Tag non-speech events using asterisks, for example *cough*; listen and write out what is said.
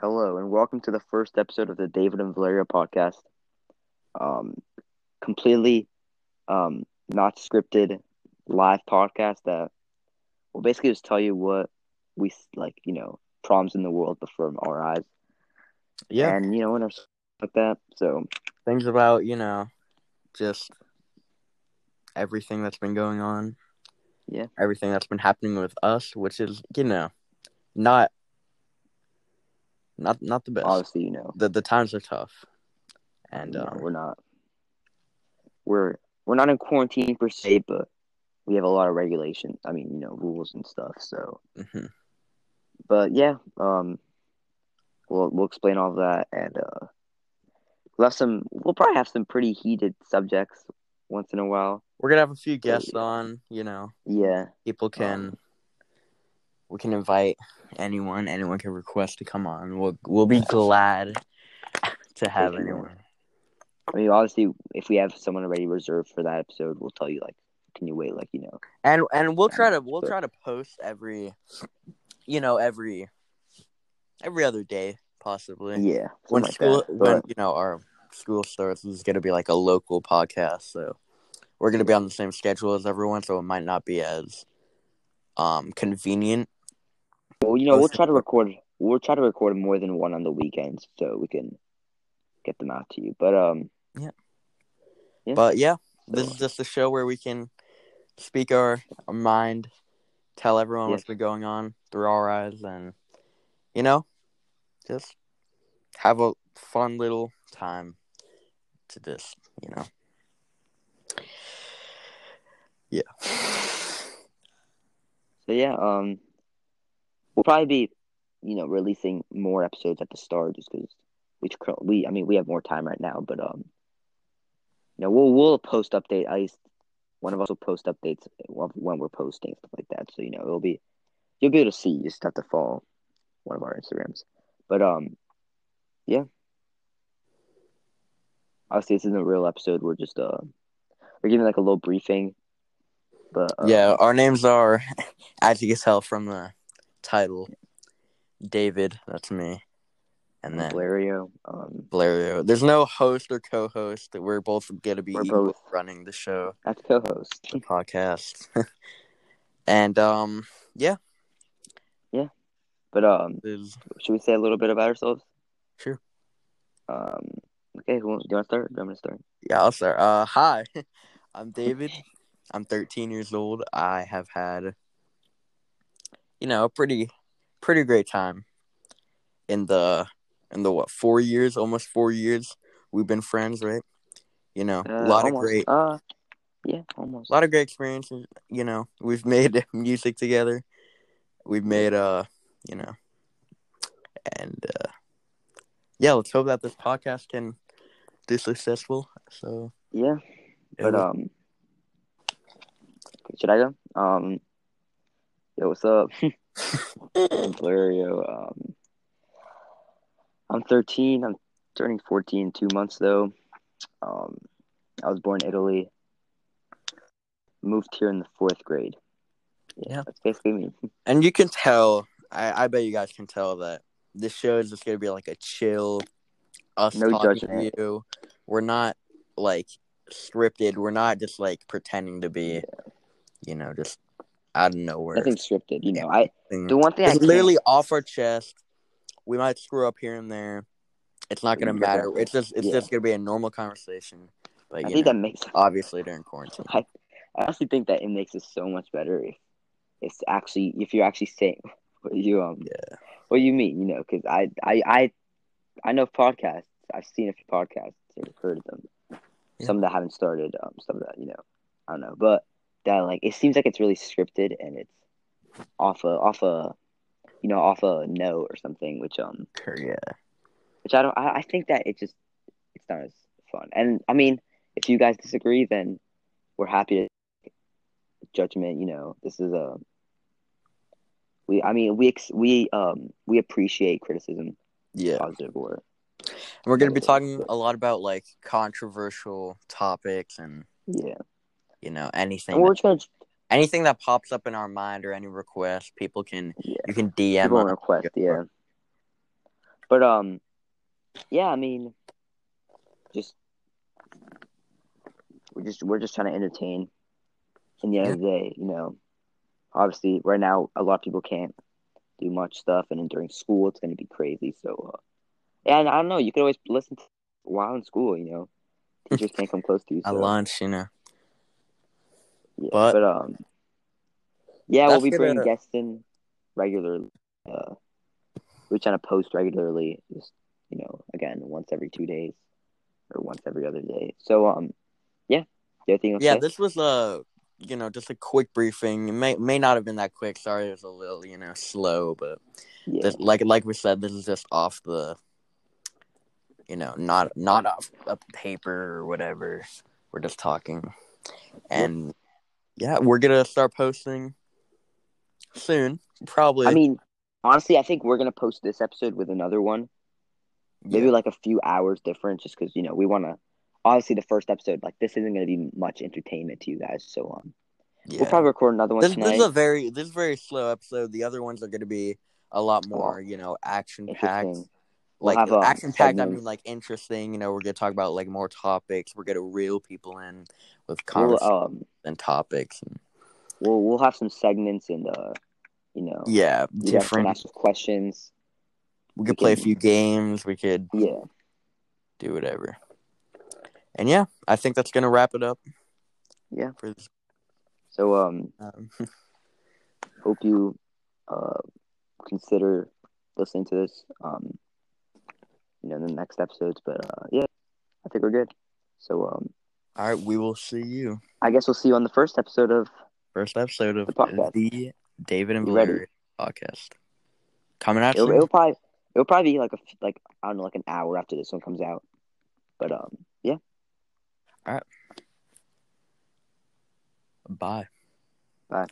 Hello, and welcome to the first episode of the David and Valerio podcast. Um, completely, um, not scripted live podcast that will basically just tell you what we like, you know, problems in the world before our eyes, Yeah, and you know, and stuff like that. So things about you know, just everything that's been going on. Yeah. everything that's been happening with us, which is you know, not not not the best. obviously, you know, The the times are tough, and um, we're not, we're we're not in quarantine per se, but we have a lot of regulation. I mean, you know, rules and stuff. So. mhm. but yeah, um, we'll we'll explain all of that, and uh, we'll have some. We'll probably have some pretty heated subjects once in a while. we're gonna have a few guests yeah. on. You know, Yeah, people can. We can invite anyone. Anyone can request to come on. We'll we'll be glad to have anyone. I mean, obviously, if we have someone already reserved for that episode, we'll tell you like, can you wait? Like, you know, and and we'll try to we'll try to post every you know every every other day possibly yeah, when something school like that. when you know our school starts this is going to be like a local podcast so we're going to be on the same schedule as everyone so it might not be as um convenient well, you know, we'll try to record. We'll try to record more than one on the weekends, so we can get them out to you. But um, Yeah. yeah. but yeah this is just a show where we can speak our, our mind tell everyone what's been going on through our eyes and you know just have a fun little time to this you know yeah So yeah, um, we'll probably be, you know, releasing more episodes at the start just because we we I mean we have more time right now, but um, you know, we'll we'll post update at least one of us will post updates when we're posting stuff like that. So you know, it'll be you'll be able to see. You just have to follow one of our Instagrams. But um, yeah. Obviously, this isn't a real episode. We're just uh, we're giving like a little briefing. But uh, yeah our names are *laughs* as you can tell from the title david that's me and then Valerio, um, Valerio. There's no host or co-host. That we're both gonna be both. running the show, that's co-host. the podcast, *laughs* and um, yeah, yeah. But um, should we say a little bit about ourselves? sure. Um, okay, who do you want to start? Do I'm gonna start. Yeah, I'll start. Uh, hi, *laughs* I'm David. I'm 13 years old. I have had, you know, a pretty, pretty great time in the in the what four years, almost four years we've been friends, right? You know, Uh, a lot almost. of great, Uh, yeah, almost. a lot of great experiences. You know, we've made *laughs* music together. We've made uh, you know, and uh, yeah, let's hope that this podcast can be successful. So, Yeah, but um, should I go? Um, yo, what's up? *laughs* I'm Valerio. Um, I'm 13. I'm turning 14 in two months though. Um, I was born in Italy. Moved here in the fourth grade. Yeah. that's basically me. *laughs* and you can tell. I I bet you guys can tell that this show is just gonna be like a chill, us No talking judgment. to you. We're not like scripted. We're not just like pretending to be, you know, just out of nowhere. Nothing scripted, you know. I the one thing I It's can't- literally off our chest. We might screw up here and there. It's not gonna matter. It's just it's Yeah. just gonna be a normal conversation. But I you think know, that makes obviously during quarantine. I honestly think that it makes it so much better if it's actually if you're actually saying *laughs* what you um Yeah. what you mean, you know, because I I I I know podcasts. I've seen a few podcasts or heard of them. Yeah. Some that haven't started, um, some that you know, I don't know, but that like it seems like it's really scripted and it's off a off a you know off a note or something, which um Yeah. which I don't I, I think that it just it's not as fun. And I mean, if you guys disagree, then we're happy to judgment. You know, this is a we. I mean, we ex, we um we appreciate criticism, Yeah. positive or And we're gonna be talking a lot about like controversial topics and yeah. You know anything And we're gonna anything that pops up in our mind or any request, people can yeah. you can DM People request, yeah. But um, yeah, I mean, just we're just we're just trying to entertain. In the end of the day, you know, obviously right now a lot of people can't do much stuff, and then during school it's going to be crazy. So, uh, and I don't know. You could always listen to while in school. You know, teachers can't come close to you. *laughs* At So, lunch, you know. Yeah, but- but, um, yeah, we'll be gonna- bringing guests in regularly. Uh, we're trying to post regularly, just you know, again once every two days or once every other day. So, um, yeah, the other thing. Yeah, this was a you know just a quick briefing. It may may not have been that quick. Sorry, it was a little you know slow, but yeah. this, like like we said, this is just off the you know not not off a paper or whatever. We're just talking, and yeah, we're gonna start posting soon. Probably. I mean, honestly, I think we're gonna post this episode with another one, maybe yeah. like a few hours different, just because you know we want to. Obviously, the first episode, like this, isn't gonna be much entertainment to you guys. So, um, yeah. we'll probably record another one this, tonight. this is a very this is a very slow episode. The other ones are gonna be a lot more you know action packed. We'll like um, action packed. I mean, like interesting. You know, we're gonna talk about like more topics. We're gonna reel people in with We'll um, and topics. And, we'll we'll have some segments and uh, you know, yeah, different. ask questions. We could we play a few games. We could Yeah, do whatever. And yeah, I think that's gonna wrap it up. Yeah. For this, so um, um, *laughs* hope you uh consider listening to this um, you know, in the next episodes. But uh, yeah, I think we're good. So um, all right, we will see you. I guess we'll see you on the first episode of First episode of The podcast. the David and? Valerio podcast. Coming out it'll, soon. it'll probably it'll probably be like a like I don't know like an hour after this one comes out. But um, yeah. All right. Bye. Bye.